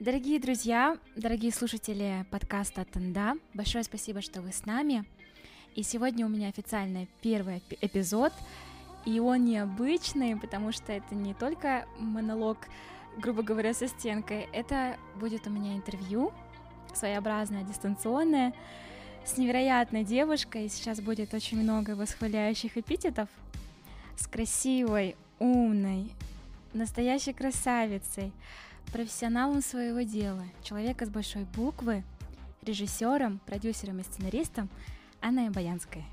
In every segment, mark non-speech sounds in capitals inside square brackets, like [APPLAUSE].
Дорогие друзья, дорогие слушатели подкаста Танда, большое спасибо, что вы с нами. И сегодня у меня официальный первый эпизод, и он необычный, потому что это не только монолог, грубо говоря, со стенкой, это будет у меня интервью, своеобразное, дистанционное, с невероятной девушкой, сейчас будет очень много восхваляющих эпитетов, с красивой, умной, настоящей красавицей, профессионалом своего дела, человека с большой буквы, режиссером, продюсером и сценаристом Анной Баянской.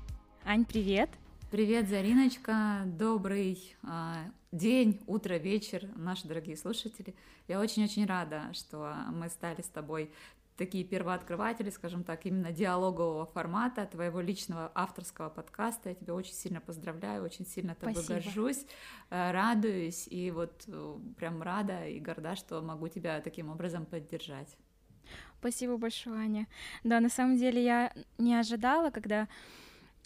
Ань, привет! Привет, Зариночка, добрый э, день, утро, вечер, наши дорогие слушатели. Я очень-очень рада, что мы стали с тобой такие первооткрыватели, скажем так, именно диалогового формата, твоего личного авторского подкаста. Я тебя очень сильно поздравляю, очень сильно тобой Спасибо. горжусь, э, радуюсь и вот э, прям рада и горда, что могу тебя таким образом поддержать. Спасибо большое, Аня. Да, на самом деле я не ожидала, когда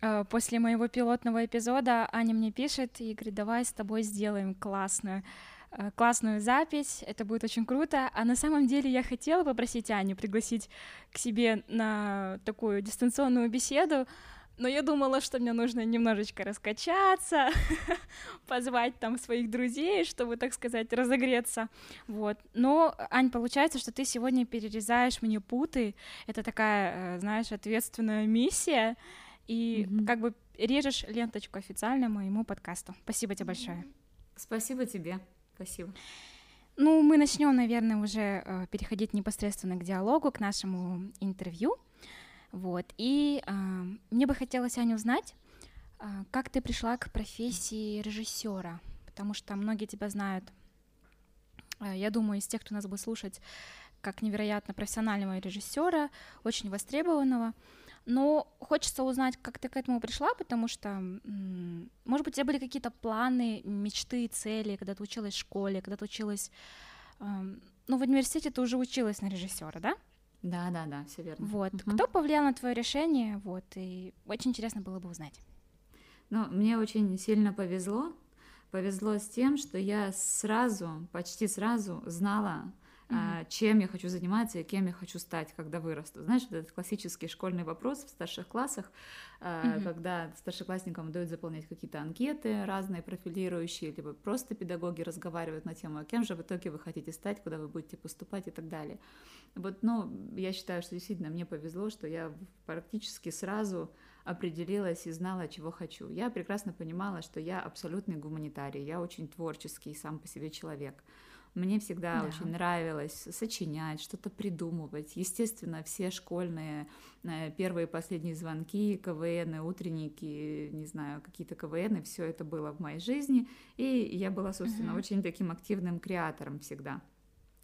э, после моего пилотного эпизода Аня мне пишет и говорит, давай с тобой сделаем классную классную запись, это будет очень круто. А на самом деле я хотела попросить Аню пригласить к себе на такую дистанционную беседу, но я думала, что мне нужно немножечко раскачаться, [LAUGHS] позвать там своих друзей, чтобы, так сказать, разогреться, вот. Но, Ань, получается, что ты сегодня перерезаешь мне путы, это такая, э, знаешь, ответственная миссия, и mm-hmm. как бы режешь ленточку официально моему подкасту. Спасибо тебе большое. Спасибо тебе. Спасибо. Ну, мы начнем, наверное, уже э, переходить непосредственно к диалогу, к нашему интервью. Вот. И э, мне бы хотелось, Аня, узнать, э, как ты пришла к профессии режиссера, потому что многие тебя знают, э, я думаю, из тех, кто нас будет слушать, как невероятно профессионального режиссера, очень востребованного. Но хочется узнать, как ты к этому пришла, потому что, может быть, у тебя были какие-то планы, мечты, цели, когда ты училась в школе, когда ты училась, ну, в университете ты уже училась на режиссера, да? Да, да, да, все верно. Вот. Угу. Кто повлиял на твое решение? Вот, и очень интересно было бы узнать. Ну, мне очень сильно повезло. Повезло с тем, что я сразу, почти сразу знала, mm-hmm. чем я хочу заниматься и кем я хочу стать, когда вырасту. Знаешь, вот этот классический школьный вопрос в старших классах, mm-hmm. когда старшеклассникам дают заполнять какие-то анкеты разные, профилирующие, либо просто педагоги разговаривают на тему, а кем же в итоге вы хотите стать, куда вы будете поступать и так далее. Вот, ну, я считаю, что действительно мне повезло, что я практически сразу определилась и знала, чего хочу. Я прекрасно понимала, что я абсолютный гуманитарий, я очень творческий сам по себе человек. Мне всегда да. очень нравилось сочинять, что-то придумывать. Естественно, все школьные э, первые и последние звонки, КВН, утренники, не знаю, какие-то КВН, все это было в моей жизни. И я была, собственно, угу. очень таким активным креатором всегда.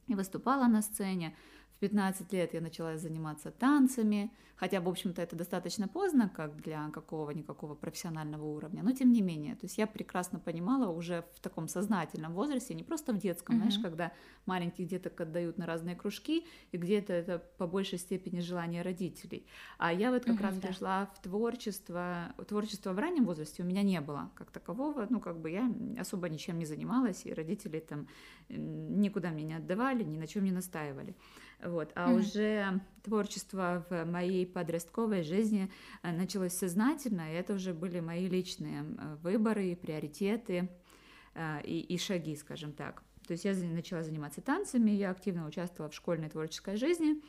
И выступала на сцене. В 15 лет я начала заниматься танцами, хотя, в общем-то, это достаточно поздно, как для какого-никакого профессионального уровня, но тем не менее, то есть я прекрасно понимала уже в таком сознательном возрасте, не просто в детском, mm-hmm. знаешь, когда маленьких деток отдают на разные кружки, и где-то это по большей степени желание родителей, а я вот как mm-hmm, раз да. пришла в творчество, творчество в раннем возрасте у меня не было как такового, ну, как бы я особо ничем не занималась, и родители там никуда мне не отдавали, ни на чем не настаивали. Вот. А mm-hmm. уже творчество в моей подростковой жизни э, началось сознательно, и это уже были мои личные э, выборы, приоритеты э, и, и шаги, скажем так. То есть я начала заниматься танцами, я активно участвовала в школьной творческой жизни,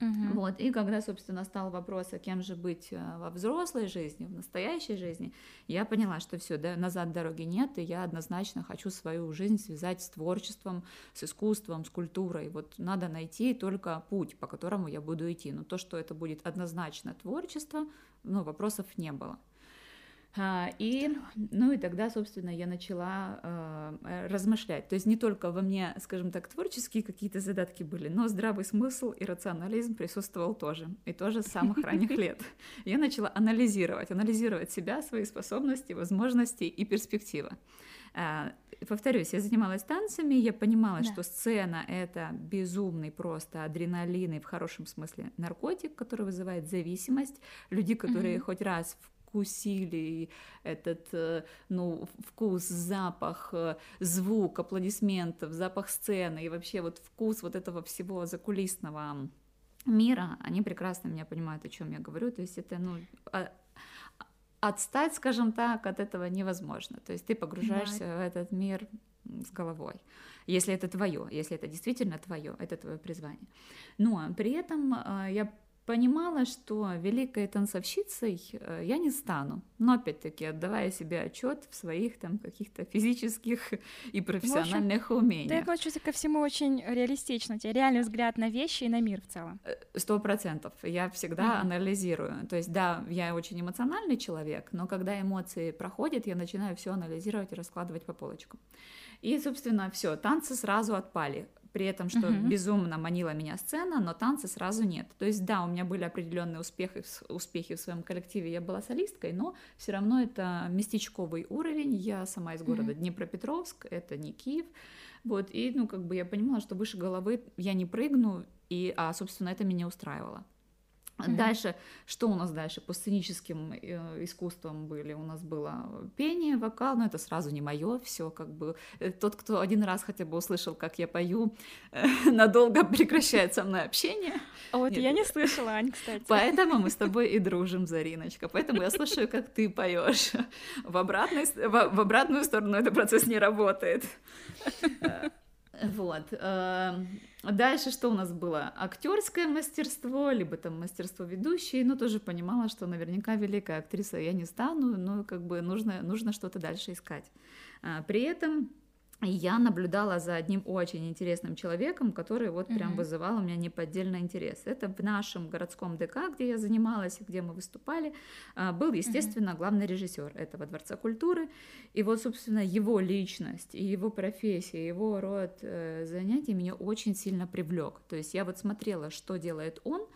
Угу. Вот, и когда, собственно, стал вопрос, а кем же быть э, во взрослой жизни, в настоящей жизни, я поняла, что все, да, назад дороги нет, и я однозначно хочу свою жизнь связать с творчеством, с искусством, с культурой. Вот надо найти только путь, по которому я буду идти. Но то, что это будет однозначно творчество, ну, вопросов не было. А, и, ну и тогда, собственно, я начала э, размышлять. То есть не только во мне, скажем так, творческие какие-то задатки были, но здравый смысл и рационализм присутствовал тоже. И тоже с самых ранних [LAUGHS] лет. Я начала анализировать, анализировать себя, свои способности, возможности и перспективы. Э, повторюсь, я занималась танцами, я понимала, да. что сцена — это безумный просто адреналин и в хорошем смысле наркотик, который вызывает зависимость. Люди, которые угу. хоть раз в вкусили этот, э, ну, вкус, запах, э, звук аплодисментов, запах сцены и вообще вот вкус вот этого всего закулисного мира, они прекрасно меня понимают, о чем я говорю. То есть это, ну, а, отстать, скажем так, от этого невозможно. То есть ты погружаешься да. в этот мир с головой, если это твое, если это действительно твое, это твое призвание. Но при этом э, я понимала, что великой танцовщицей э, я не стану, но опять-таки отдавая себе отчет в своих там каких-то физических и профессиональных общем, умениях. Ты относишься ко всему очень реалистично, у тебя реальный взгляд на вещи и на мир в целом. Э, сто процентов. Я всегда mm-hmm. анализирую. То есть, да, я очень эмоциональный человек, но когда эмоции проходят, я начинаю все анализировать и раскладывать по полочкам. И, собственно, все, танцы сразу отпали при этом, что uh-huh. безумно манила меня сцена, но танцы сразу нет. То есть, да, у меня были определенные успехи, успехи в своем коллективе, я была солисткой, но все равно это местечковый уровень. Я сама из города uh-huh. Днепропетровск, это не Киев. Вот, и, ну, как бы я понимала, что выше головы я не прыгну, и, а, собственно, это меня устраивало. Mm-hmm. Дальше, что у нас дальше? По сценическим э, искусствам были. У нас было пение, вокал, но это сразу не мое, все как бы. Э, тот, кто один раз хотя бы услышал, как я пою, э, [LAUGHS] надолго прекращает со мной общение. А вот Нет, я не слышала, Ань, кстати. Поэтому мы с тобой и дружим, Зариночка. Поэтому я слушаю, как ты поешь. [LAUGHS] В, обратной, в, в обратную сторону этот процесс не работает. [LAUGHS] Вот. Дальше что у нас было? Актерское мастерство, либо там мастерство ведущей. Ну, тоже понимала, что наверняка великая актриса я не стану, но как бы нужно, нужно что-то дальше искать. А, при этом я наблюдала за одним очень интересным человеком, который вот прям mm-hmm. вызывал у меня неподдельный интерес. Это в нашем городском ДК, где я занималась, где мы выступали, а, был, естественно, mm-hmm. главный режиссер этого Дворца культуры. И вот, собственно, его личность, и его профессия, его род э, занятий меня очень сильно привлек. То есть я вот смотрела, что делает он,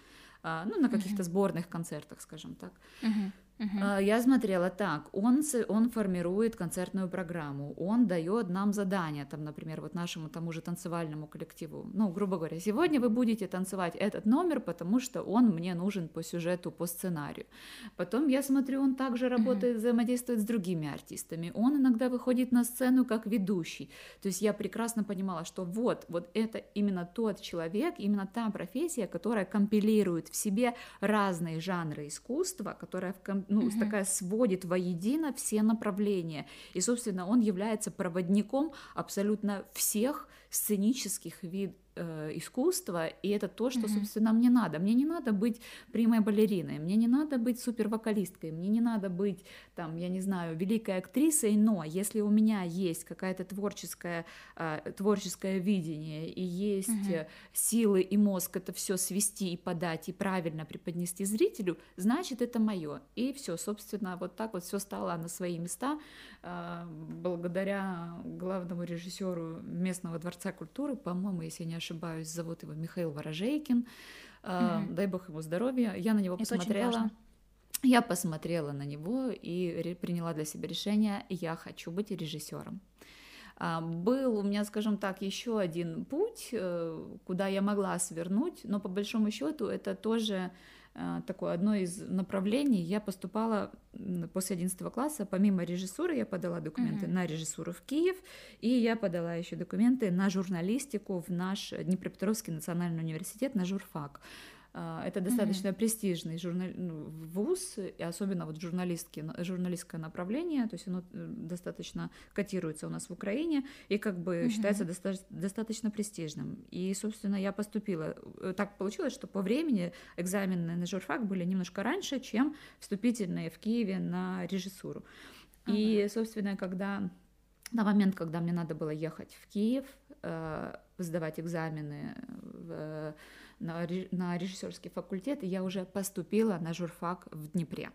а, ну, на каких-то mm-hmm. сборных концертах, скажем так. Mm-hmm. Uh-huh. Я смотрела так, он, он формирует концертную программу, он дает нам задания, там, например, вот нашему тому же танцевальному коллективу, ну, грубо говоря, сегодня вы будете танцевать этот номер, потому что он мне нужен по сюжету, по сценарию. Потом я смотрю, он также работает, uh-huh. взаимодействует с другими артистами, он иногда выходит на сцену как ведущий, то есть я прекрасно понимала, что вот, вот это именно тот человек, именно та профессия, которая компилирует в себе разные жанры искусства, которая в ну, угу. такая сводит воедино все направления. И, собственно, он является проводником абсолютно всех сценических видов э, искусства, и это то, что, mm-hmm. собственно, мне надо. Мне не надо быть прямой балериной, мне не надо быть супервокалисткой, мне не надо быть, там, я не знаю, великой актрисой, но если у меня есть какая-то творческая, э, творческое видение, и есть mm-hmm. силы и мозг это все свести и подать, и правильно преподнести зрителю, значит, это мое. И все, собственно, вот так вот все стало на свои места э, благодаря главному режиссеру местного дворца культуры, по-моему, если я не ошибаюсь, ошибаюсь, зовут его Михаил Ворожейкин. Mm-hmm. Дай бог ему здоровья. Я на него Это посмотрела. Я посмотрела на него и приняла для себя решение, я хочу быть режиссером. А, был у меня, скажем так, еще один путь, э, куда я могла свернуть, но по большому счету это тоже такое одно из направлений. Я поступала после 11 класса, помимо режиссуры, я подала документы uh-huh. на режиссуру в Киев, и я подала еще документы на журналистику в наш Днепропетровский национальный университет, на журфак. А, это достаточно mm-hmm. престижный журнал, ну, вуз, и особенно вот журналистки, журналистское направление, то есть оно э, достаточно котируется у нас в Украине и как бы mm-hmm. считается доста- достаточно престижным. И, собственно, я поступила. Э, так получилось, что по времени экзамены на журфак были немножко раньше, чем вступительные в Киеве на режиссуру. Mm-hmm. И, собственно, когда на момент, когда мне надо было ехать в Киев, э, сдавать экзамены в на, на режиссерский факультет, и я уже поступила на журфак в Днепре.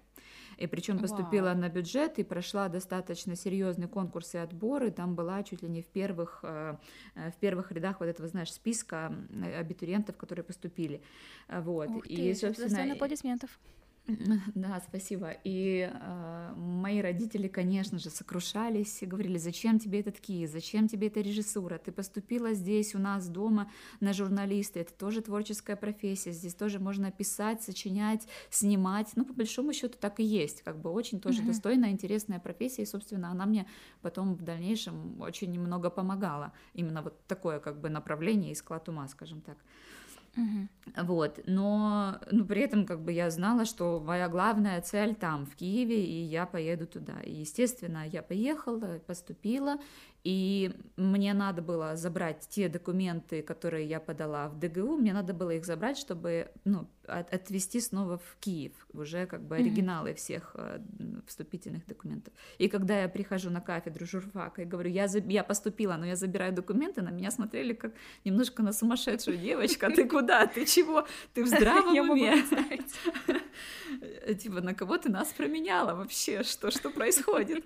И причем поступила Вау. на бюджет и прошла достаточно серьезный конкурс и отборы. Там была чуть ли не в первых, э, э, в первых рядах вот этого, знаешь, списка абитуриентов, которые поступили. Вот. Ух ты, и, собственно, аплодисментов. [LAUGHS] Да, спасибо. И э, мои родители, конечно же, сокрушались и говорили, зачем тебе этот КИ, зачем тебе эта режиссура, ты поступила здесь у нас дома на журналиста, это тоже творческая профессия, здесь тоже можно писать, сочинять, снимать, ну, по большому счету так и есть, как бы очень тоже mm-hmm. достойная, интересная профессия, и, собственно, она мне потом в дальнейшем очень много помогала, именно вот такое как бы направление и склад ума, скажем так. Угу. Вот, но ну, при этом как бы я знала, что моя главная цель там, в Киеве, и я поеду туда. И, естественно, я поехала, поступила, и мне надо было забрать те документы, которые я подала в ДГУ, мне надо было их забрать, чтобы ну, от, отвезти снова в Киев, уже как бы оригиналы mm-hmm. всех э, вступительных документов. И когда я прихожу на кафедру журфака и говорю, я, я поступила, но я забираю документы, на меня смотрели как немножко на сумасшедшую девочка, ты куда, ты чего, ты в здравом уме? [LAUGHS] Типа, на кого ты нас променяла вообще, что, что происходит?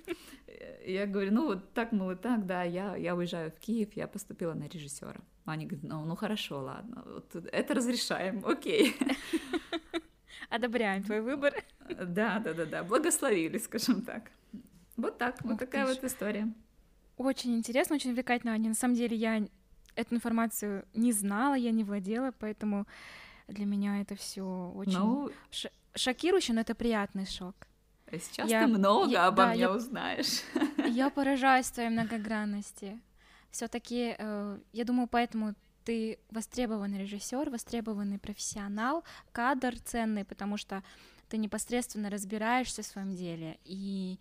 Я говорю, ну вот так, мол, и так, да, я, я уезжаю в Киев, я поступила на режиссера. Они говорят, ну, ну хорошо, ладно, вот это разрешаем, окей. [LAUGHS] Одобряем твой выбор. [LAUGHS] Да, да, да, да, благословили, скажем так. Вот так, вот такая вот история. Очень интересно, очень увлекательно, Аня. На самом деле я эту информацию не знала, я не владела, поэтому для меня это все очень ну... шокирующе, но это приятный шок. Сейчас я, ты много я, обо да, мне я, узнаешь. [LAUGHS] Я поражаюсь твоей многогранности. Все-таки, э, я думаю, поэтому ты востребованный режиссер, востребованный профессионал, кадр ценный, потому что ты непосредственно разбираешься в своем деле. И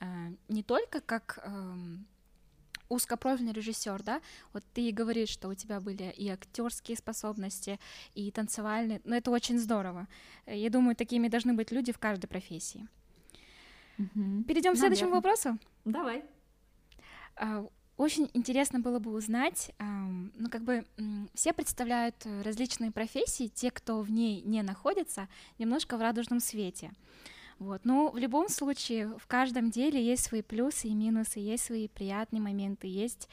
э, не только как э, узкопрофильный режиссер, да, вот ты говоришь, что у тебя были и актерские способности, и танцевальные, но это очень здорово. Я думаю, такими должны быть люди в каждой профессии. Угу. Перейдем к следующему вопросу. Давай. А, очень интересно было бы узнать, ну как бы все представляют различные профессии, те, кто в ней не находится, немножко в радужном свете. Вот. Но в любом случае в каждом деле есть свои плюсы и минусы, есть свои приятные моменты, есть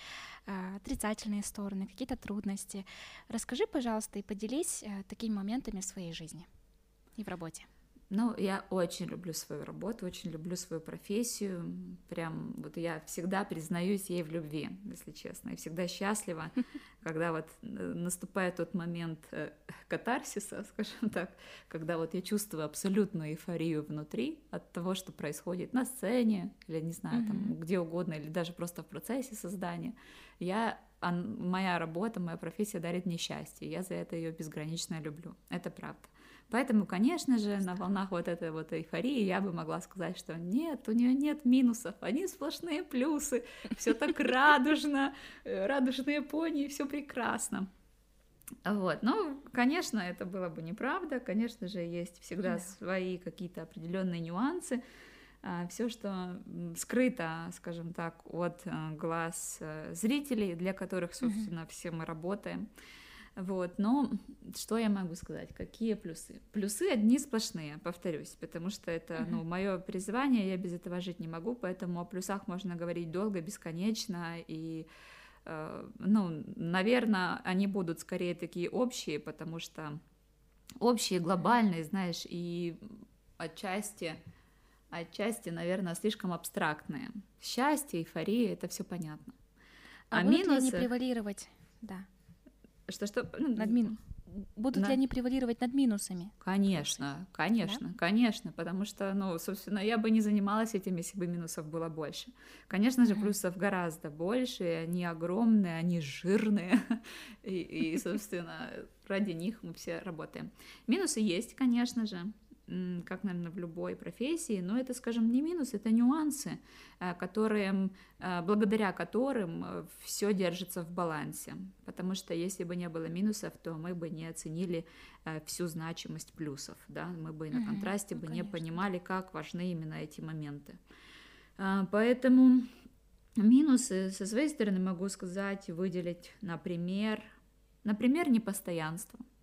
э, отрицательные стороны, какие-то трудности. Расскажи, пожалуйста, и поделись э, такими моментами в своей жизни и в работе. Ну, я очень люблю свою работу, очень люблю свою профессию. Прям вот я всегда признаюсь ей в любви, если честно. И всегда счастлива, [LAUGHS] когда вот э, наступает тот момент э, катарсиса, [LAUGHS] скажем так, когда вот я чувствую абсолютную эйфорию внутри от того, что происходит на сцене, или, не знаю, там, где угодно, или даже просто в процессе создания. Я моя работа, моя профессия дарит мне счастье. Я за это ее безгранично люблю. Это правда. Поэтому, конечно же, на волнах вот этой вот эйфории я бы могла сказать, что нет, у нее нет минусов, они сплошные плюсы, все так радужно, э, радужные пони, все прекрасно. Вот, ну, конечно, это было бы неправда, конечно же, есть всегда свои какие-то определенные нюансы, а, все, что скрыто, скажем так, от э, глаз э, зрителей, для которых, собственно, все мы работаем. Вот, но что я могу сказать? Какие плюсы? Плюсы одни сплошные, повторюсь, потому что это, ну, мое призвание, я без этого жить не могу, поэтому о плюсах можно говорить долго, бесконечно, и, э, ну, наверное, они будут скорее такие общие, потому что общие, глобальные, знаешь, и отчасти, отчасти, наверное, слишком абстрактные. Счастье, эйфория, это все понятно. А, а минусы... не превалировать, да. Что-что? Ну, над мин... Будут на... ли они превалировать над минусами? Конечно, конечно, да? конечно, потому что, ну, собственно, я бы не занималась этим, если бы минусов было больше. Конечно же, плюсов гораздо больше, они огромные, они жирные, [LAUGHS] и, и, собственно, ради них мы все работаем. Минусы есть, конечно же, как, наверное, в любой профессии, но это, скажем, не минус, это нюансы, э, которые, э, благодаря которым э, все держится в балансе. Потому что если бы не было минусов, то мы бы не оценили всю значимость плюсов, да, мы бы на контрасте бы ну, не понимали, как важны именно эти моменты. Поэтому минусы со своей стороны могу сказать, выделить, например, например, непостоянство –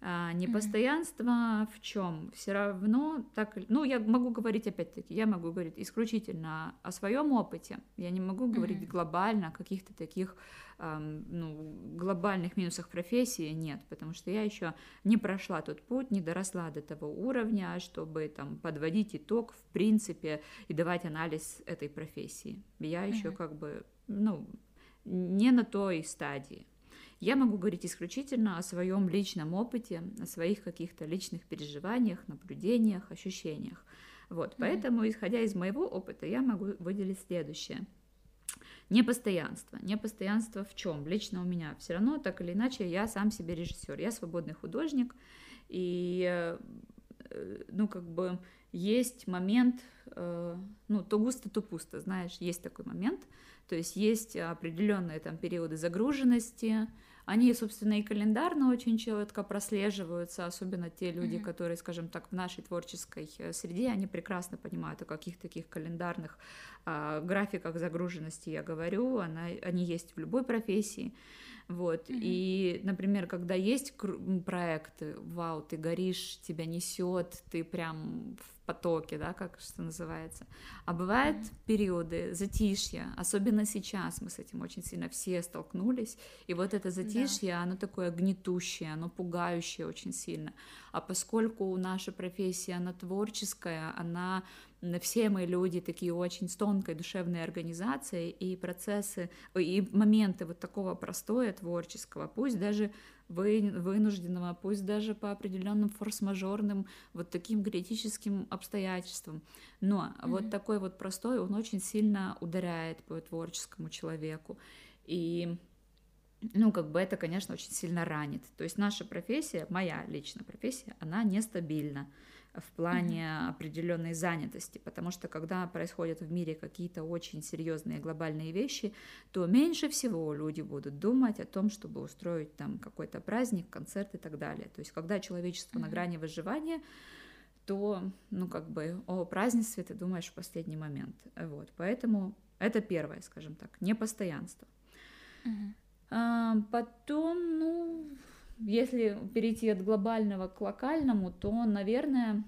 А непостоянство в чем? Все равно так, ну я могу говорить опять-таки, я могу говорить исключительно о своем опыте. Я не могу говорить mm-hmm. глобально о каких-то таких эм, ну, глобальных минусах профессии нет, потому что я еще не прошла тот путь, не доросла до того уровня, чтобы там подводить итог в принципе и давать анализ этой профессии. Я mm-hmm. еще как бы ну не на той стадии. Я могу говорить исключительно о своем личном опыте, о своих каких-то личных переживаниях, наблюдениях, ощущениях. Вот, mm-hmm. поэтому, исходя из моего опыта, я могу выделить следующее. Непостоянство. Непостоянство в чем? Лично у меня все равно, так или иначе, я сам себе режиссер, я свободный художник, и, э, ну, как бы, есть момент, э, ну, то густо, то пусто, знаешь, есть такой момент, то есть есть определенные там периоды загруженности, они, собственно, и календарно очень четко прослеживаются, особенно те люди, mm-hmm. которые, скажем так, в нашей творческой э, среде, они прекрасно понимают, о каких таких календарных а, графиках загруженности я говорю, она, они есть в любой профессии. Вот. Mm-hmm. И, например, когда есть проекты, вау, ты горишь, тебя несет, ты прям в потоке, да, как что называется. А бывают mm-hmm. периоды затишья, особенно сейчас мы с этим очень сильно все столкнулись, и вот это затишье, да. оно такое гнетущее, оно пугающее очень сильно. А поскольку наша профессия, она творческая, она все мы люди такие очень с тонкой душевной организацией, и процессы, и моменты вот такого простоя творческого, пусть даже вы, вынужденного, пусть даже по определенным форс-мажорным вот таким критическим обстоятельствам. Но mm-hmm. вот такой вот простой, он очень сильно ударяет по творческому человеку. И ну, как бы это, конечно, очень сильно ранит. То есть наша профессия, моя личная профессия, она нестабильна в плане mm-hmm. определенной занятости, потому что когда происходят в мире какие-то очень серьезные глобальные вещи, то меньше всего люди будут думать о том, чтобы устроить там какой-то праздник, концерт и так далее. То есть когда человечество mm-hmm. на грани выживания, то, ну, как бы о празднестве ты думаешь в последний момент. Вот, поэтому это первое, скажем так, непостоянство. Mm-hmm. А, потом, ну, если перейти от глобального к локальному, то, наверное,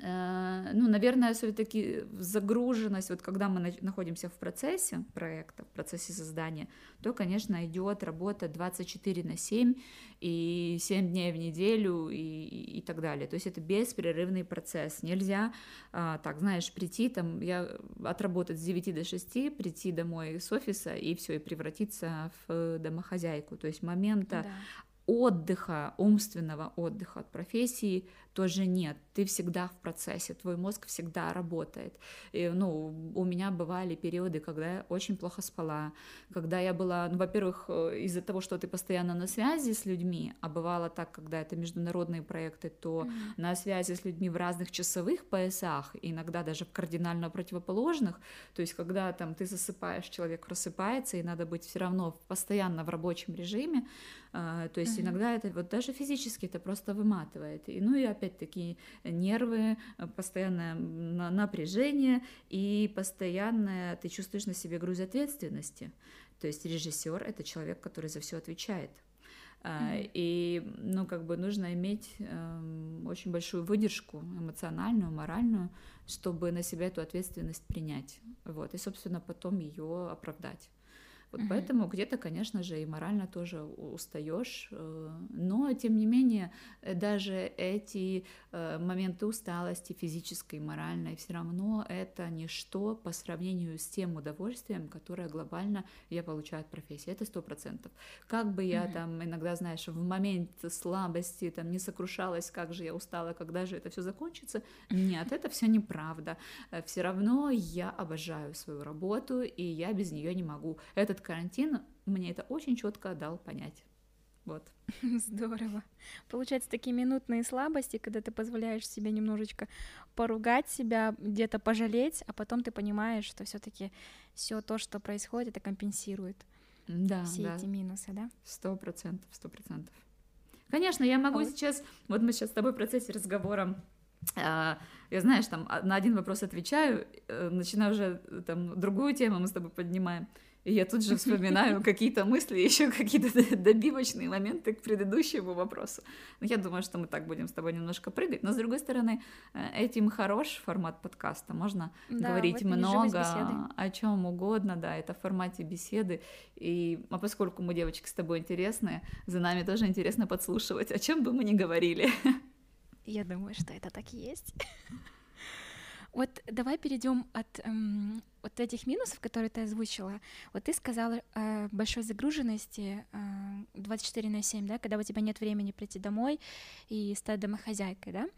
э, ну, наверное, все-таки загруженность, вот когда мы находимся в процессе проекта, в процессе создания, то, конечно, идет работа 24 на 7 и 7 дней в неделю и, и так далее. То есть это беспрерывный процесс. Нельзя, а, так, знаешь, прийти там, я отработать с 9 до 6, прийти домой с офиса и все, и превратиться в домохозяйку. То есть момента да отдыха, умственного отдыха от профессии тоже нет. Ты всегда в процессе, твой мозг всегда работает. И, ну, у меня бывали периоды, когда я очень плохо спала, когда я была, ну, во-первых, э, из-за того, что ты постоянно на связи с людьми, а бывало так, когда это международные проекты, то mm-hmm. на связи с людьми в разных часовых поясах, иногда даже в кардинально противоположных, то есть когда там ты засыпаешь, человек просыпается, и надо быть все равно постоянно в рабочем режиме, а, то есть mm-hmm. иногда это вот даже физически это просто выматывает. И, ну и опять-таки нервы, э, постоянное напряжение и постоянное ты чувствуешь на себе груз ответственности. То есть режиссер это человек, который за все отвечает. Mm-hmm. И, ну, как бы нужно иметь э, очень большую выдержку эмоциональную, моральную, чтобы на себя эту ответственность принять. Вот, и, собственно, потом ее оправдать. Вот угу. поэтому где-то, конечно же, и морально тоже устаешь, э, но тем не менее э, даже эти э, моменты усталости физической, моральной, все равно это ничто по сравнению с тем удовольствием, которое глобально я получаю от профессии. Это сто процентов. Как бы я угу. там иногда, знаешь, в момент слабости там не сокрушалась, как же я устала, когда же это все закончится, нет, это все неправда. Все равно я обожаю свою работу, и я без нее не могу. Этот этот карантин мне это очень четко дал понять. Вот. [LAUGHS] Здорово. Получается, такие минутные слабости, когда ты позволяешь себе немножечко поругать себя, где-то пожалеть, а потом ты понимаешь, что все-таки все то, что происходит, это компенсирует да, все да. эти минусы, да? Сто процентов, сто процентов. Конечно, я могу а сейчас, вот мы сейчас с тобой в процессе разговора а, я, знаешь, там а, на один вопрос отвечаю, э, начинаю уже там другую тему мы с тобой поднимаем, И я тут же вспоминаю какие-то мысли, [LAUGHS] еще какие-то добивочные моменты к предыдущему вопросу. Но я думаю, что мы так будем с тобой немножко прыгать. Но, с другой стороны, э, этим хорош формат подкаста. Можно да, говорить много о чем угодно, да, это в формате беседы. И, а поскольку мы, девочки, с тобой интересные, за нами тоже интересно подслушивать, о чем бы мы ни говорили. [LAUGHS] Я думаю, что это так и есть. [LAUGHS] Вот давай перейдем от эм, вот этих минусов, которые ты озвучила. Вот ты сказала э, большой загруженности э, 24 на 7, да, когда у тебя нет времени прийти домой и стать домохозяйкой, да?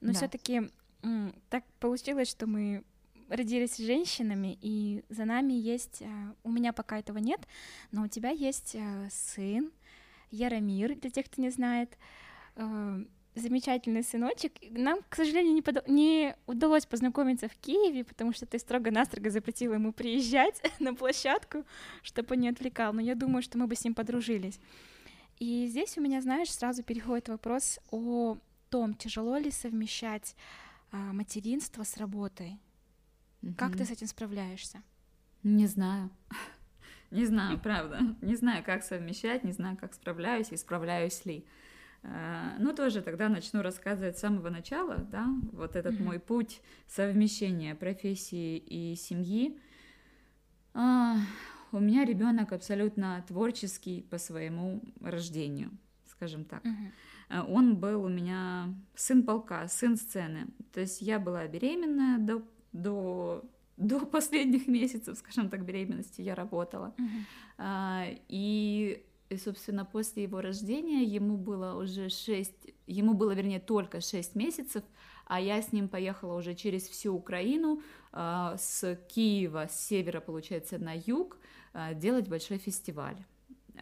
Но да. все-таки э, так получилось, что мы родились женщинами, и за нами есть, э, у меня пока этого нет, но у тебя есть э, сын Яромир, для тех, кто не знает. Э, замечательный сыночек. Нам, к сожалению, не, под... не удалось познакомиться в Киеве, потому что ты строго-настрого запретила ему приезжать [LAUGHS] на площадку, чтобы он не отвлекал. Но я думаю, что мы бы с ним подружились. И здесь у меня, знаешь, сразу переходит вопрос о том, тяжело ли совмещать а, материнство с работой. Mm-hmm. Как ты с этим справляешься? Не знаю. [LAUGHS] Не знаю, правда. Не знаю, как совмещать, не знаю, как справляюсь и справляюсь ли. Э, ну, тоже тогда начну рассказывать с самого начала, да, вот этот mm-hmm. мой путь совмещения профессии и семьи. А, у меня ребенок абсолютно творческий по своему рождению, скажем так. Mm-hmm. Он был у меня сын полка, сын сцены. То есть я была беременная до, до, до [LAUGHS] последних месяцев, скажем так, беременности я работала. Mm-hmm. И и, собственно, после его рождения ему было уже 6, ему было, вернее, только 6 месяцев, а я с ним поехала уже через всю Украину, а, с Киева, с севера, получается, на юг, а, делать большой фестиваль.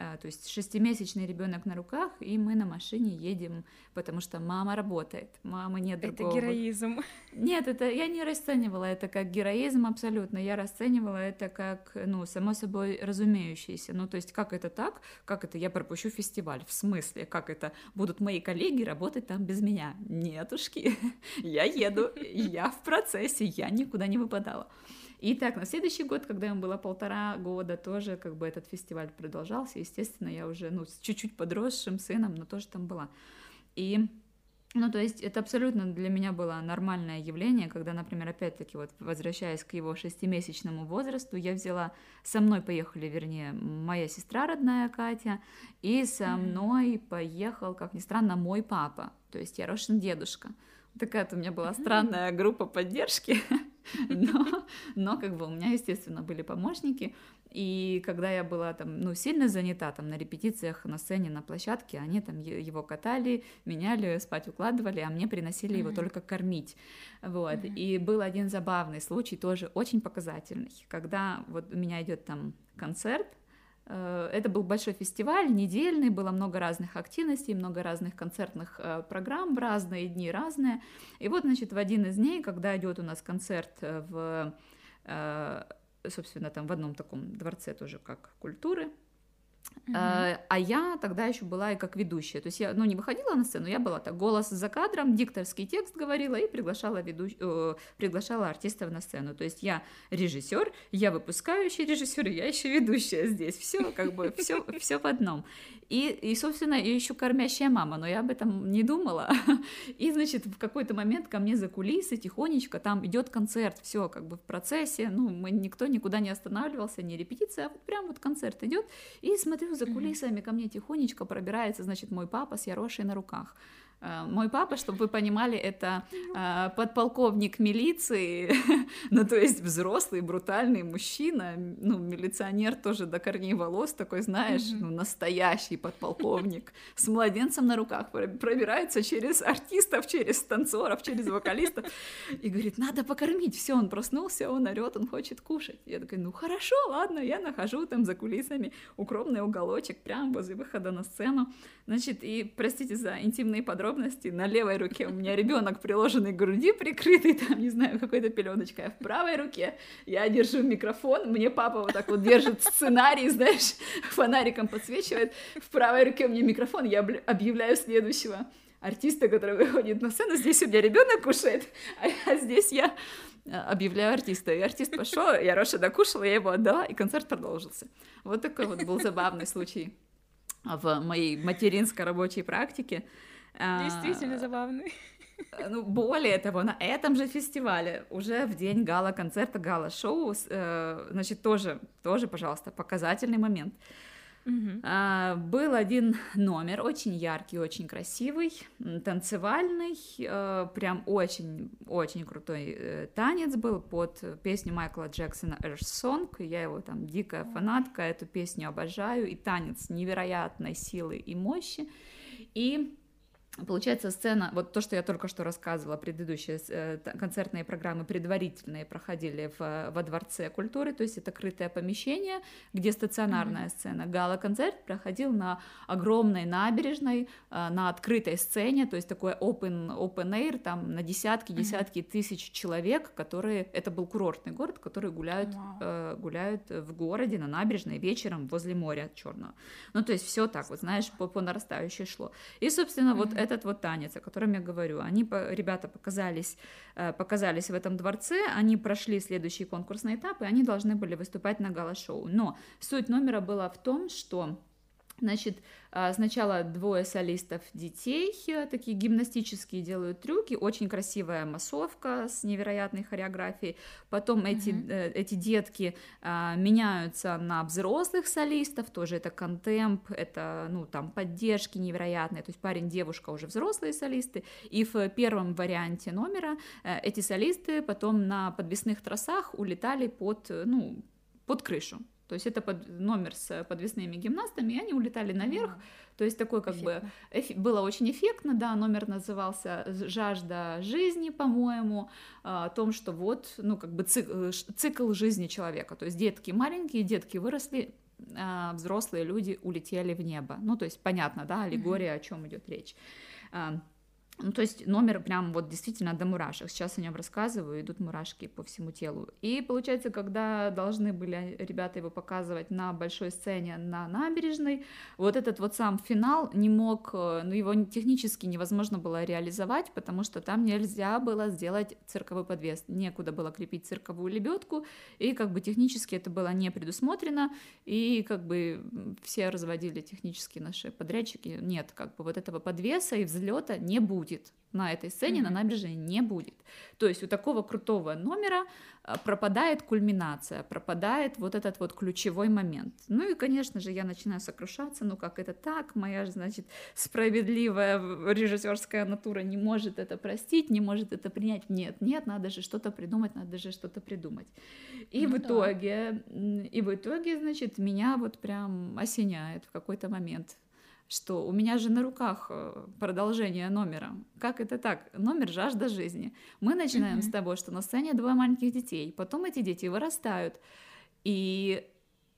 А, то есть шестимесячный ребенок на руках, и мы на машине едем, потому что мама работает, мама нет другого. Это героизм. Нет, это я не расценивала это как героизм абсолютно, я расценивала это как, ну, само собой разумеющееся. Ну, то есть как это так, как это я пропущу фестиваль, в смысле, как это будут мои коллеги работать там без меня? Нетушки, [LAUGHS] я еду, я в процессе, я никуда не выпадала. И так, на следующий год, когда ему было полтора года, тоже как бы этот фестиваль продолжался. Естественно, я уже, ну, с чуть-чуть подросшим сыном, но тоже там была. И ну, то есть это абсолютно для меня было нормальное явление, когда, например, опять-таки, вот возвращаясь к его шестимесячному возрасту, я взяла, со мной поехали, вернее, моя сестра родная Катя, и со мной поехал, как ни странно, мой папа, то есть Ярошин дедушка. Такая у меня была странная группа поддержки, [LAUGHS] но, но как бы у меня, естественно, были помощники, и когда я была там, ну, сильно занята там на репетициях, на сцене, на площадке, они там его катали, меняли, спать укладывали, а мне приносили mm-hmm. его только кормить, вот. Mm-hmm. И был один забавный случай, тоже очень показательный, когда вот у меня идет там концерт, это был большой фестиваль, недельный, было много разных активностей, много разных концертных э, программ разные дни, разные. И вот, значит, в один из дней, когда идет у нас концерт э, в, собственно, там в одном таком дворце тоже как культуры, Uh-huh. А я тогда еще была и как ведущая. То есть я ну, не выходила на сцену, я была так голос за кадром, дикторский текст говорила и приглашала, ведущ... э, приглашала артистов на сцену. То есть я режиссер, я выпускающий режиссер, я еще ведущая здесь. Все как бы все, все в одном. И, и, собственно, я еще кормящая мама, но я об этом не думала. И, значит, в какой-то момент ко мне за кулисы тихонечко, там идет концерт, все как бы в процессе, ну, мы, никто никуда не останавливался, не репетиция, а вот прям вот концерт идет, и смотрю за кулисами, ко мне тихонечко пробирается, значит, мой папа с Ярошей на руках. Э, мой папа, чтобы вы понимали, это э, подполковник милиции, [LAUGHS] ну то есть взрослый, брутальный мужчина, ну милиционер тоже до корней волос, такой, знаешь, ну настоящий подполковник. С младенцем на руках пробирается через артистов, через танцоров, через вокалистов и говорит, надо покормить, все, он проснулся, он орет, он хочет кушать. Я такая, ну хорошо, ладно, я нахожу там за кулисами укромный уголочек прямо возле выхода на сцену, значит, и простите за интимные подробности подробности. На левой руке у меня ребенок приложенный к груди, прикрытый там, не знаю, какой-то пеленочкой. А в правой руке я держу микрофон, мне папа вот так вот держит сценарий, знаешь, фонариком подсвечивает. В правой руке у меня микрофон, я объявляю следующего артиста, который выходит на сцену. Здесь у меня ребенок кушает, а здесь я объявляю артиста. И артист пошел, я Роша докушала, я его отдала, и концерт продолжился. Вот такой вот был забавный случай в моей материнской рабочей практике. Действительно забавный. Ну, более того, на этом же фестивале, уже в день гала-концерта, гала-шоу, э, значит, тоже, тоже, пожалуйста, показательный момент. Мгм. А, Был один номер, очень яркий, очень красивый, танцевальный, э, прям очень-очень крутой э, танец был под песню Майкла Джексона Earth Song. Я его там дикая фанатка, эту песню обожаю, и танец невероятной силы и мощи. И Получается, сцена, вот то, что я только что рассказывала, предыдущие э, концертные программы предварительные проходили в, во Дворце культуры, то есть это крытое помещение, где стационарная сцена. Гала-концерт проходил на огромной набережной, э, на открытой сцене, то есть такой open, open air, там на десятки, десятки тысяч человек, которые, это был курортный город, которые гуляют, Вау. э, гуляют в городе на набережной вечером возле моря Черного. Ну, то есть все так, вот знаешь, по, по нарастающей шло. И, собственно, вот этот вот танец, о котором я говорю, они, ребята показались, э, показались в этом дворце, они прошли следующий конкурсный этап, и они должны были выступать на гала-шоу. Но суть номера была в том, что Значит, а, сначала двое солистов детей, э, такие гимнастические делают трюки, очень красивая массовка с невероятной хореографией. Потом эти, э, эти детки а, меняются на взрослых солистов, тоже это контемп, это, ну, там, поддержки невероятные, то есть парень, девушка уже взрослые солисты, и в первом варианте номера э, эти солисты потом на подвесных тросах улетали под, ну, под крышу. То есть это под, номер с подвесными гимнастами, и они улетали наверх. То есть такой как бы Эффектно. эфи- было очень эффектно, да, номер назывался «Жажда жизни», по-моему, а, о том, что вот, ну, как бы цик- э, цикл жизни человека, то есть детки маленькие, детки выросли, а взрослые люди улетели в небо. Ну, то есть понятно, да, аллегория, о чем идет речь. Ну, то есть номер прям вот действительно до мурашек. Сейчас о нем рассказываю, идут мурашки по всему телу. И получается, когда должны были ребята его показывать на большой сцене на набережной, вот этот вот сам финал не мог, э, ну, его технически невозможно было реализовать, потому что там нельзя было сделать цирковой подвес, некуда было крепить цирковую лебедку, и как бы технически это было не предусмотрено, и как бы все разводили технически наши подрядчики, нет, как бы вот этого подвеса и взлета не будет на этой сцене, на Мгм. набережной не будет. То есть у такого крутого номера а, пропадает кульминация, пропадает вот этот вот ключевой момент. Ну и, конечно же, я начинаю сокрушаться, ну как это так, моя, значит, справедливая режиссерская натура не может это простить, не может это принять. Нет, нет, надо же что-то придумать, надо же что-то придумать. И Ну в да. итоге, м, и в итоге, значит, меня вот прям осеняет в какой-то момент что у меня же на руках э, продолжение номера. Как это так? Номер «Жажда жизни». Мы начинаем с Мгм. того, что на сцене двое маленьких детей, потом эти дети вырастают. И,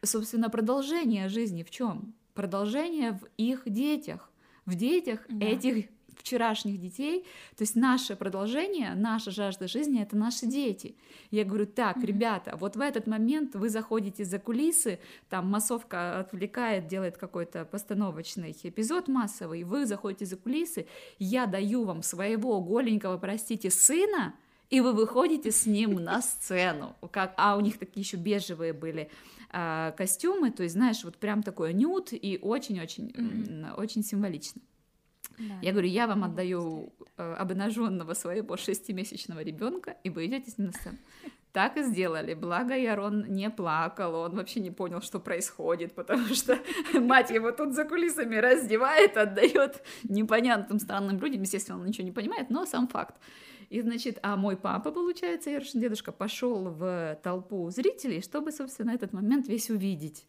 собственно, продолжение жизни в чем? Продолжение в их детях. В детях Да. этих вчерашних детей, то есть наше продолжение, наша жажда жизни — это наши дети. Я говорю, так, Мгм. ребята, вот в этот момент вы заходите за кулисы, там массовка отвлекает, делает какой-то постановочный эпизод массовый, вы заходите за кулисы, я даю вам своего голенького, простите, сына, и вы выходите с ним на сцену. Как, а у них такие еще бежевые были а, костюмы, то есть, знаешь, вот прям такой нюд и очень-очень м, очень символично. Да. Я говорю, я вам отдаю э, обнаженного своего шестимесячного ребенка, и вы идете с ним на сцену. Так и сделали. Благо, Ярон не плакал, он вообще не понял, что происходит, потому что [LAUGHS] мать его тут за кулисами раздевает, отдает непонятным странным людям. Естественно, он ничего не понимает, но сам факт. И, значит, а мой папа, получается, Ярошин дедушка, пошел в толпу зрителей, чтобы, собственно, этот момент весь увидеть.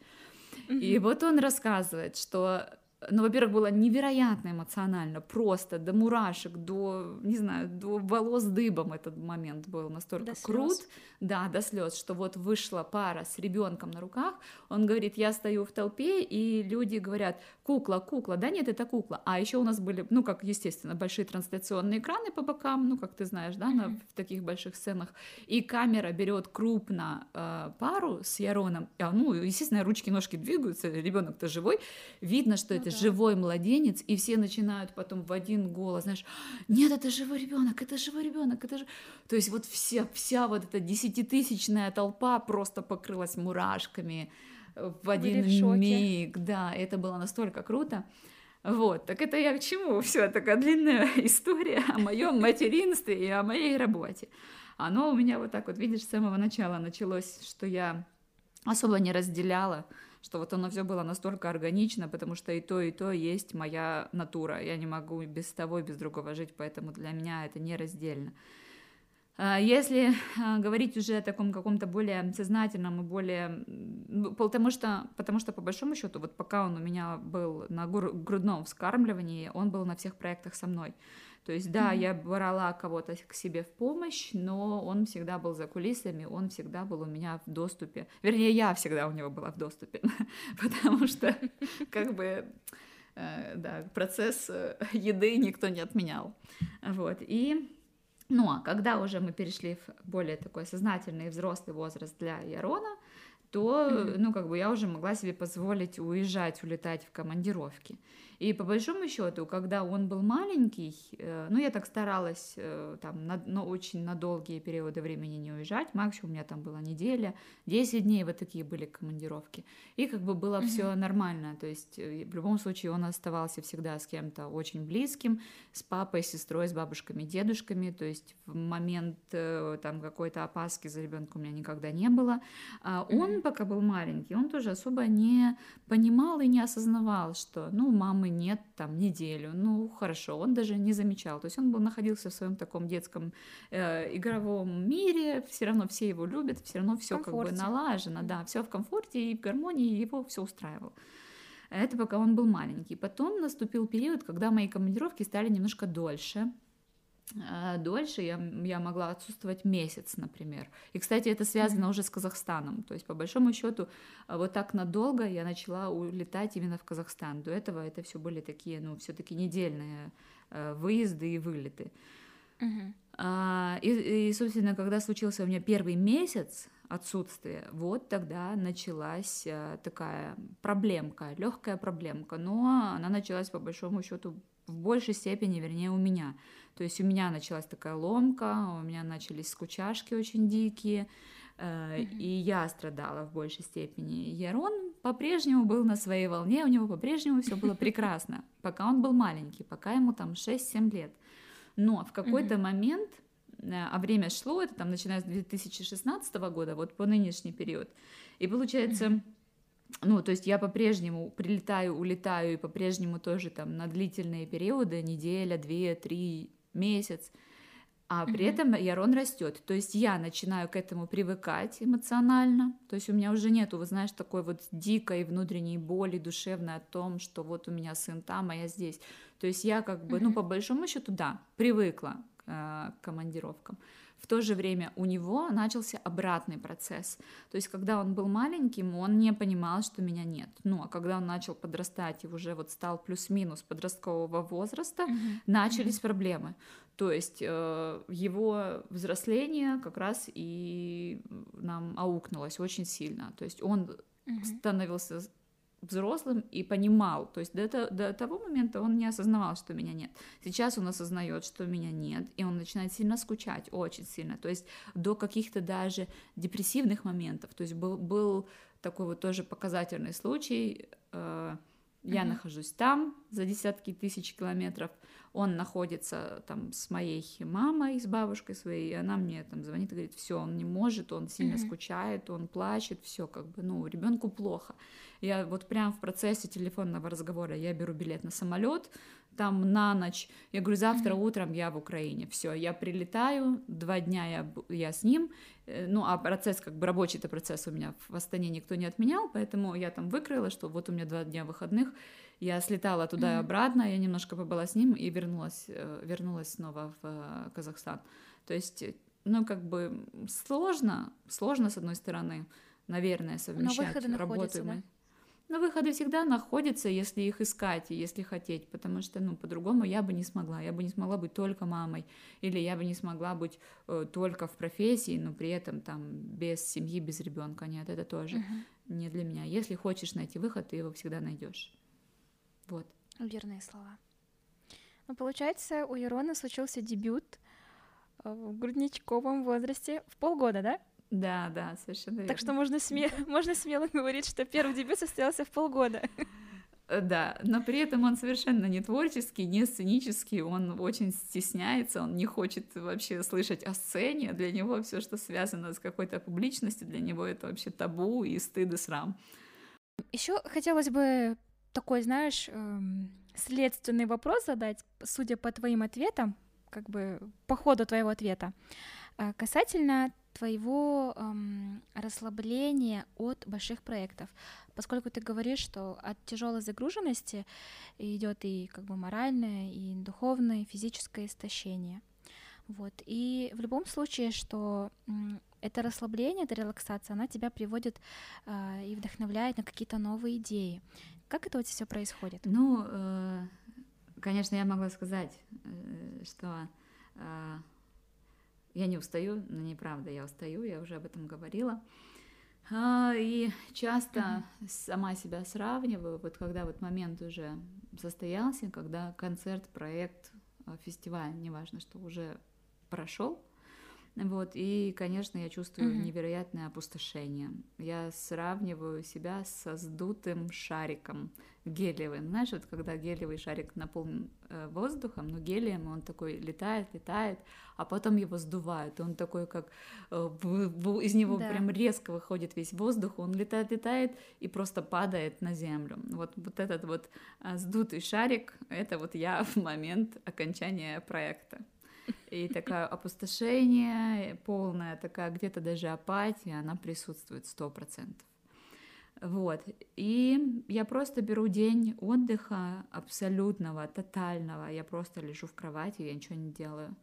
И вот он рассказывает, что, ну, во-первых, было невероятно эмоционально, просто до мурашек, до, не знаю, до волос дыбом этот момент был настолько До крут, да, до слез, что вот вышла пара с ребенком на руках, он говорит, я стою в толпе, и люди говорят, кукла, кукла, да нет, это кукла. А еще у нас были, ну, как естественно, большие трансляционные экраны по бокам, ну, как ты знаешь, да, на, в таких больших сценах. И камера берет крупно э, пару с Яроном, а, ну, естественно, ручки, ножки двигаются, ребенок-то живой, видно, что ну, это да. живой младенец, и все начинают потом в один голос, знаешь, нет, это живой ребенок, это живой ребенок, это же, то есть вот вся, вся вот эта десятитысячная толпа просто покрылась мурашками в один в миг, да, это было настолько круто. Вот, так это я к чему? [LAUGHS] Все, такая длинная [LAUGHS] история о моем материнстве и о моей работе. Оно у меня вот так вот, видишь, с самого начала началось, что я особо не разделяла, что вот оно все было настолько органично, потому что и то, и то есть моя натура. Я не могу без того и без другого жить, поэтому для меня это нераздельно. А, если а, говорить уже о таком каком-то более сознательном и более... Потому что, потому что, по большому счету, вот пока он у меня был на грудном вскармливании, он был на всех проектах со мной. То есть, да, mm-hmm. я брала кого-то к себе в помощь, но он всегда был за кулисами, он всегда был у меня в доступе. Вернее, я всегда у него была в доступе, [LAUGHS] потому что, как бы, э, да, процесс э, еды никто не отменял. Вот, и ну а когда уже мы перешли в более такой сознательный взрослый возраст для Ярона, то, mm-hmm. ну, как бы я уже могла себе позволить уезжать, улетать в командировки. И по большому счету, когда он был маленький, э, ну, я так старалась э, там, на, но очень на долгие периоды времени не уезжать, максимум у меня там была неделя, 10 дней, вот такие были командировки. И как бы было mm-hmm. все нормально, то есть э, в любом случае он оставался всегда с кем-то очень близким, с папой, сестрой, с бабушками, дедушками, то есть в момент там какой-то опаски за ребенка у меня никогда не было. А он, mm-hmm. пока был маленький, он тоже особо не понимал и не осознавал, что, ну, мамы нет там неделю, ну хорошо, он даже не замечал, то есть он был, находился в своем таком детском э, игровом мире, все равно все его любят, все равно все как бы налажено, да, все в комфорте и в гармонии, его все устраивало. Это пока он был маленький. Потом наступил период, когда мои командировки стали немножко дольше, дольше я, я могла отсутствовать месяц, например. И, кстати, это связано mm-hmm. уже с Казахстаном. То есть, по большому счету, а, вот так надолго я начала улетать именно в Казахстан. До этого это все были такие, ну, все-таки недельные э, выезды и вылеты. Mm-hmm. А, и, и, собственно, когда случился у меня первый месяц отсутствия, вот тогда началась такая проблемка, легкая проблемка, но она началась по большому счету в большей степени, вернее, у меня. То есть у меня началась такая ломка, у меня начались скучашки очень дикие, mm-hmm. и я страдала в большей степени. Ярон по-прежнему был на своей волне, у него по-прежнему все было прекрасно, [LAUGHS] пока он был маленький, пока ему там 6-7 лет. Но в какой-то момент, э, а время шло, это там начиная с 2016 года, вот по нынешний период, и получается... Ну, то есть я по-прежнему прилетаю, улетаю, и по-прежнему тоже там на длительные периоды, неделя, две, три, месяц, а при mm-hmm. этом Ярон растет. То есть я начинаю к этому привыкать эмоционально. То есть у меня уже нету, вы знаешь, такой вот дикой внутренней боли душевной о том, что вот у меня сын там, а я здесь. То есть я как бы, mm-hmm. ну, по большому счету, да, привыкла э, к командировкам. В то же время у него начался обратный процесс. То есть, когда он был маленьким, он не понимал, что меня нет. Ну, а когда он начал подрастать и уже вот стал плюс-минус подросткового возраста, mm-hmm. начались mm-hmm. проблемы. То есть э, его взросление как раз и нам аукнулось очень сильно. То есть он mm-hmm. становился взрослым и понимал. То есть до, до того момента он не осознавал, что меня нет. Сейчас он осознает, что меня нет, и он начинает сильно скучать, очень сильно. То есть до каких-то даже депрессивных моментов. То есть был, был такой вот тоже показательный случай. Э, я mm-hmm. нахожусь там за десятки тысяч километров, он находится там с моей мамой, с бабушкой своей, и она мне там звонит и говорит, все, он не может, он сильно mm-hmm. скучает, он плачет, все как бы, ну, ребенку плохо. Я вот прям в процессе телефонного разговора я беру билет на самолет, там на ночь. Я говорю, завтра mm-hmm. утром я в Украине. Все, я прилетаю, два дня я, я с ним. Э, ну, а процесс, как бы рабочий это процесс у меня в Астане никто не отменял, поэтому я там выкроила, что вот у меня два дня выходных. Я слетала туда и обратно, я немножко побыла с ним и вернулась, э, вернулась снова в э, Казахстан. То есть, ну, как бы сложно, сложно с одной стороны, наверное, совмещать Но работу. Да? Но выходы всегда находятся, если их искать и если хотеть, потому что, ну, по-другому я бы не смогла. Я бы не смогла быть только мамой, или я бы не смогла быть э, только в профессии, но при этом там без семьи, без ребенка. Нет, это тоже uh-huh. не для меня. Если хочешь найти выход, ты его всегда найдешь. Вот. Верные слова. Ну, получается, у Ирона случился дебют э, в грудничковом возрасте в полгода, да? Да, да, совершенно верно. Так что можно, сме... [LAUGHS] можно смело говорить, что первый дебют состоялся в полгода. Э, да, но при этом он совершенно не творческий, не сценический, он очень стесняется, он не хочет вообще слышать о сцене, для него все, что связано с какой-то публичностью, для него это вообще табу и стыд и срам. Еще хотелось бы такой, знаешь, эм, следственный вопрос задать, судя по твоим ответам, как бы по ходу твоего ответа, э, касательно твоего эм, расслабления от больших проектов, поскольку ты говоришь, что от тяжелой загруженности идет и как бы моральное, и духовное, и физическое истощение. Вот. И в любом случае, что это расслабление, эта релаксация, она тебя приводит э, и вдохновляет на какие-то новые идеи. Как это у тебя все происходит? Ну, э, конечно, я могла сказать, э, что э, я не устаю, но неправда, я устаю, я уже об этом говорила. А, и часто mm-hmm. сама себя сравниваю, вот когда вот момент уже состоялся, когда концерт, проект, фестиваль, неважно, что уже прошел, вот, и, конечно, я чувствую mm-hmm. невероятное опустошение. Я сравниваю себя со сдутым шариком гелиевым. Знаешь, вот когда гелиевый шарик наполнен э, воздухом, но гелием он такой летает, летает, а потом его сдувают, он такой, как э, в, в, из него да. прям резко выходит весь воздух, он летает, летает и просто падает на землю. Вот, вот этот вот э, сдутый шарик, это вот я в момент окончания проекта и такое опустошение, полная такая где-то даже апатия, она присутствует сто процентов. Вот. И я просто беру день отдыха абсолютного, тотального. Я просто лежу в кровати, я ничего не делаю.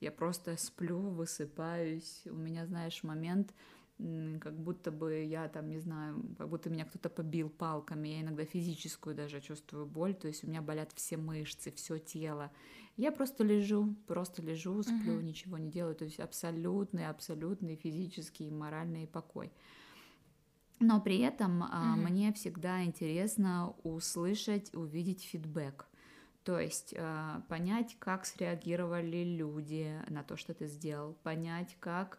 Я просто сплю, высыпаюсь. У меня, знаешь, момент, как будто бы я там, не знаю, как будто меня кто-то побил палками. Я иногда физическую даже чувствую боль. То есть у меня болят все мышцы, все тело. Я просто лежу, просто лежу, сплю, uh-huh. ничего не делаю. То есть абсолютный, абсолютный физический и моральный покой. Но при этом uh-huh. мне всегда интересно услышать, увидеть фидбэк. То есть э, понять, как среагировали люди на то, что ты сделал, понять, как,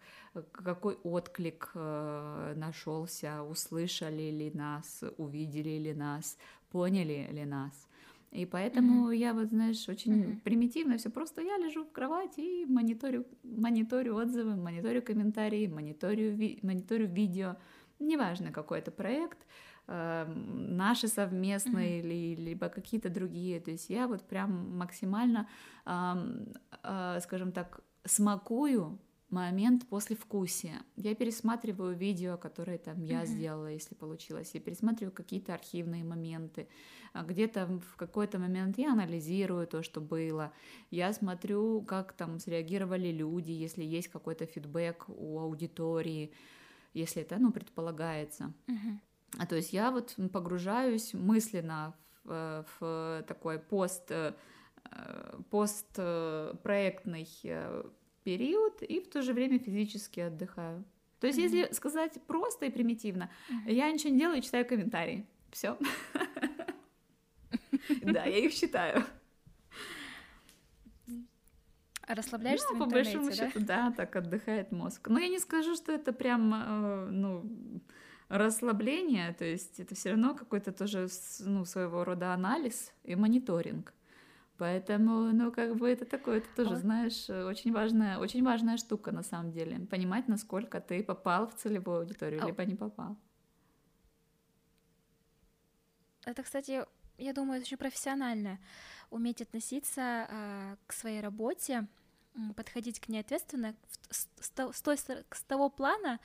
какой отклик э, нашелся, услышали ли нас, увидели ли нас, поняли ли нас. И поэтому mm-hmm. я вот, знаешь, очень mm-hmm. примитивно все. Просто я лежу в кровати и мониторю, мониторю отзывы, мониторю комментарии, мониторю, ви- мониторю видео. Неважно, какой это проект, э, наши совместные mm-hmm. или либо какие-то другие. То есть я вот прям максимально, э, скажем так, смакую момент после вкусия. Я пересматриваю видео, которые там я mm-hmm. сделала, если получилось. Я пересматриваю какие-то архивные моменты. А где-то в какой-то момент я анализирую то, что было. Я смотрю, как там среагировали люди, если есть какой-то фидбэк у аудитории, если это, ну, предполагается. Mm-hmm. А то есть я вот погружаюсь мысленно в, э, в такой пост э, постпроектный э, период и в то же время физически отдыхаю. То есть, mm-hmm. если сказать просто и примитивно, mm-hmm. я ничего не делаю, читаю комментарии. Все. [LAUGHS] Да, я их читаю. Расслабляешься ну, по большому счету, да, так отдыхает мозг. Но я не скажу, что это прям, э, ну, расслабление, то есть это все равно какой-то тоже, ну, своего рода анализ и мониторинг. Поэтому, ну, как бы это такое, это тоже, знаешь, очень важная, очень важная штука на самом деле. Понимать, насколько ты попал в целевую аудиторию, либо не попал. Это, кстати, я думаю, это очень профессионально. Уметь относиться э, к своей работе, подходить к ней ответственно с, с, той, с того плана,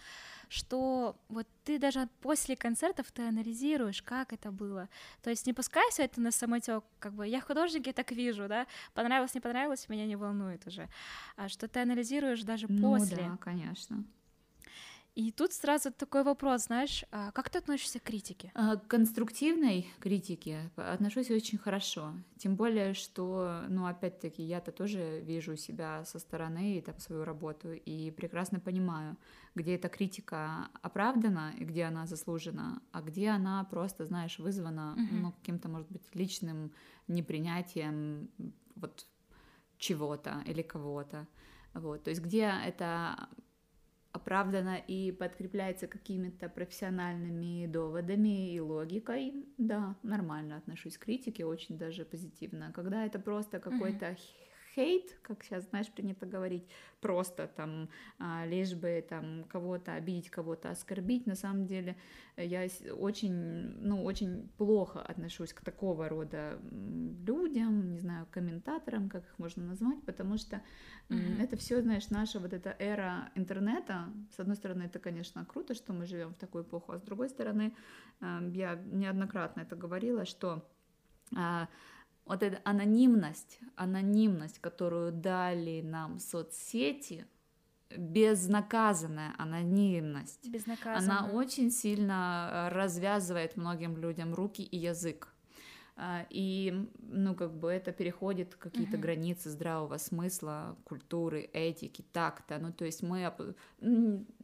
что вот ты даже после концертов ты анализируешь, как это было. То есть не пускай все это на самотек, как бы я художник, я так вижу, да, понравилось, не понравилось, меня не волнует уже. А что ты анализируешь даже ну, после. Да, конечно. И тут сразу такой вопрос, знаешь, а как ты относишься к критике? А, к конструктивной критике отношусь очень хорошо. Тем более, что, ну, опять-таки, я-то тоже вижу себя со стороны и там свою работу, и прекрасно понимаю, где эта критика оправдана и где она заслужена, а где она просто, знаешь, вызвана, uh-huh. ну, каким-то, может быть, личным непринятием вот чего-то или кого-то. Вот, то есть где это оправдано и подкрепляется какими-то профессиональными доводами и логикой, да, нормально отношусь к критике, очень даже позитивно. Когда это просто какой-то хейт, как сейчас, знаешь, принято говорить, просто там, а, лишь бы там кого-то обидеть, кого-то оскорбить, на самом деле я очень, ну, очень плохо отношусь к такого рода людям, не знаю, комментаторам, как их можно назвать, потому что mm-hmm. это все, знаешь, наша вот эта эра интернета, с одной стороны, это, конечно, круто, что мы живем в такую эпоху, а с другой стороны, я неоднократно это говорила, что а, вот эта анонимность, анонимность, которую дали нам соцсети, безнаказанная анонимность, Безнаказанная. она очень сильно э, развязывает многим людям руки и язык. А, и, ну, как бы это переходит какие-то uh-huh. границы здравого смысла, культуры, этики, такта. Ну, то есть мы...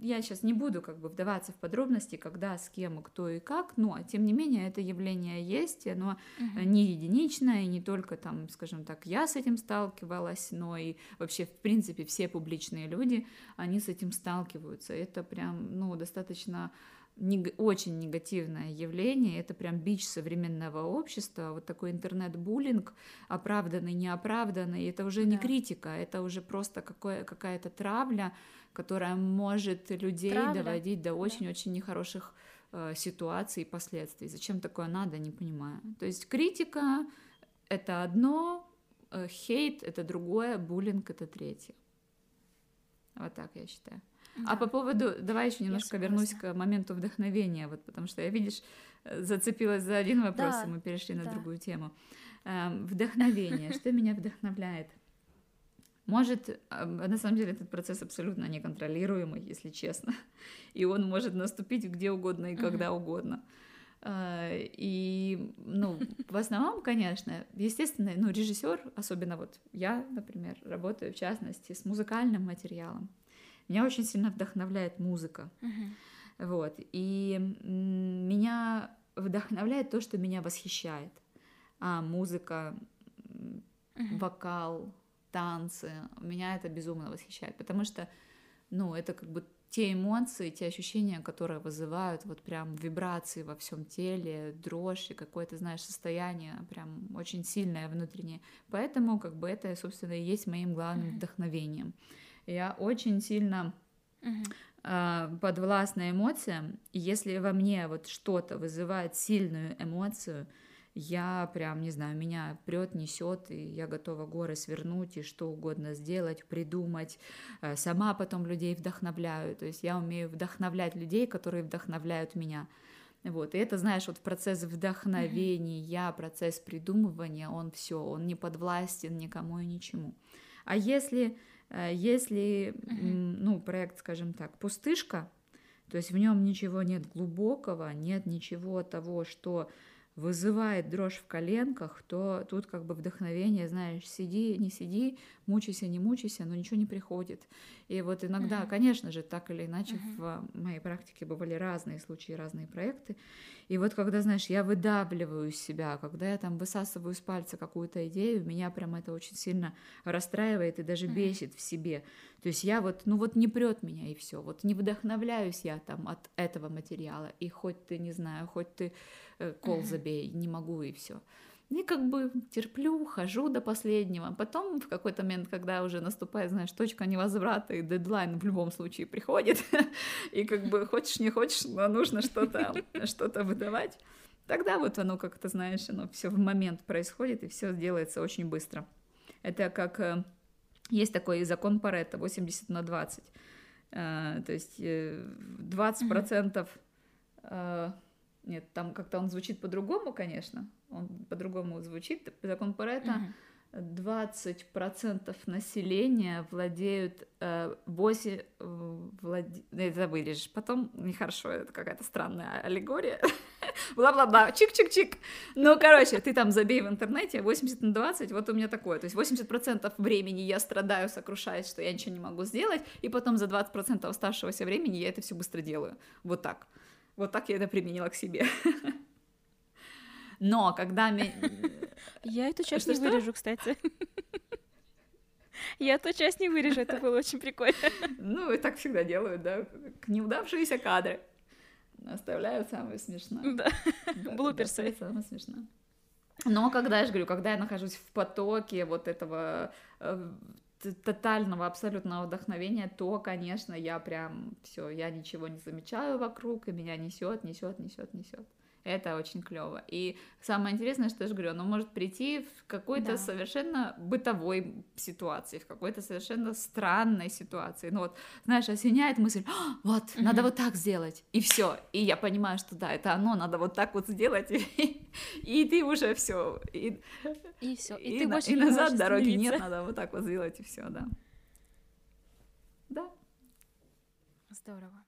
Я сейчас не буду как бы вдаваться в подробности, когда, с кем, кто и как, но, тем не менее, это явление есть, оно uh-huh. не единичное, и не только там, скажем так, я с этим сталкивалась, но и вообще, в принципе, все публичные люди, они с этим сталкиваются. Это прям, ну, достаточно нег- очень негативное явление, это прям бич современного общества, вот такой интернет-буллинг, оправданный, неоправданный, это уже да. не критика, это уже просто какое, какая-то травля, которая может людей травля. доводить до очень-очень да. нехороших э, ситуаций и последствий. Зачем такое надо, не понимаю. То есть критика — это одно, э, хейт — это другое, буллинг — это третье. Вот так я считаю. Да. А по поводу, давай еще немножко вернусь к моменту вдохновения, вот потому что я, видишь, зацепилась за один вопрос, да. и мы перешли на да. другую тему. Эм, вдохновение, что меня вдохновляет? Может, эм, на самом деле этот процесс абсолютно неконтролируемый, если честно, и он может наступить где угодно и когда uh-huh. угодно. Э, и, ну, в основном, конечно, естественно, ну, режиссер, особенно вот я, например, работаю в частности с музыкальным материалом. Меня очень сильно вдохновляет музыка. Uh-huh. Вот. И меня вдохновляет то, что меня восхищает. А музыка, uh-huh. вокал, танцы. Меня это безумно восхищает, потому что, ну, это как бы те эмоции, те ощущения, которые вызывают вот прям вибрации во всем теле, дрожь и какое-то, знаешь, состояние прям очень сильное внутреннее. Поэтому как бы это, собственно, и есть моим главным uh-huh. вдохновением. Я очень сильно uh-huh. подвластна эмоциям, и если во мне вот что-то вызывает сильную эмоцию, я прям, не знаю, меня прет, несет, и я готова горы свернуть и что угодно сделать, придумать. Э, сама потом людей вдохновляю. То есть я умею вдохновлять людей, которые вдохновляют меня. Вот, и это, знаешь, вот процесс вдохновения, процесс придумывания, он все, он не подвластен никому и ничему. А если если, ну, проект, скажем так, пустышка, то есть в нем ничего нет глубокого, нет ничего того, что вызывает дрожь в коленках, то тут как бы вдохновение, знаешь, сиди, не сиди, мучайся, не мучайся, но ничего не приходит. И вот иногда, uh-huh. конечно же, так или иначе uh-huh. в моей практике бывали разные случаи, разные проекты. И вот когда, знаешь, я выдавливаю из себя, когда я там высасываю из пальца какую-то идею, меня прям это очень сильно расстраивает и даже uh-huh. бесит в себе. То есть я вот, ну вот не прет меня и все, вот не вдохновляюсь я там от этого материала, и хоть ты, не знаю, хоть ты кол забей, не могу и все. И как бы терплю, хожу до последнего. Потом в какой-то момент, когда уже наступает, знаешь, точка невозврата и дедлайн в любом случае приходит, [LAUGHS] и как бы хочешь, не хочешь, но нужно что-то [LAUGHS] что выдавать, тогда вот оно как-то, знаешь, оно все в момент происходит, и все делается очень быстро. Это как э, есть такой закон Паретта 80 на 20. Э, то есть 20% нет, там как-то он звучит по-другому, конечно. Он по-другому звучит. Закон Паретта. 20% населения владеют э, 8... Э, владе... Это вырежешь. Потом нехорошо, это какая-то странная аллегория. [LAUGHS] Бла-бла-бла, чик-чик-чик. Ну, короче, ты там забей в интернете 80 на 20, вот у меня такое. То есть 80% времени я страдаю, сокрушаюсь, что я ничего не могу сделать, и потом за 20% оставшегося времени я это все быстро делаю. Вот так. Вот так я это применила к себе. Но когда... Я эту часть не вырежу, кстати. Я эту часть не вырежу, это было очень прикольно. Ну, и так всегда делают, да, неудавшиеся кадры. Оставляют самое смешное. Да, блуперсы. Самое смешное. Но когда, я же говорю, когда я нахожусь в потоке вот этого э, тотального абсолютного вдохновения, то, конечно, я прям все, я ничего не замечаю вокруг, и меня несет, несет, несет, несет. Это очень клево. И самое интересное, что я же говорю, оно может прийти в какой-то да. совершенно бытовой ситуации, в какой-то совершенно странной ситуации. Ну вот, знаешь, осеняет мысль, «А, вот, угу. надо вот так сделать, и все. И я понимаю, что да, это оно, надо вот так вот сделать, [LAUGHS] и, и ты уже все. И, и все. И, и, ты на, и назад дороги нет, надо вот так вот сделать, и все, да. Да. Здорово.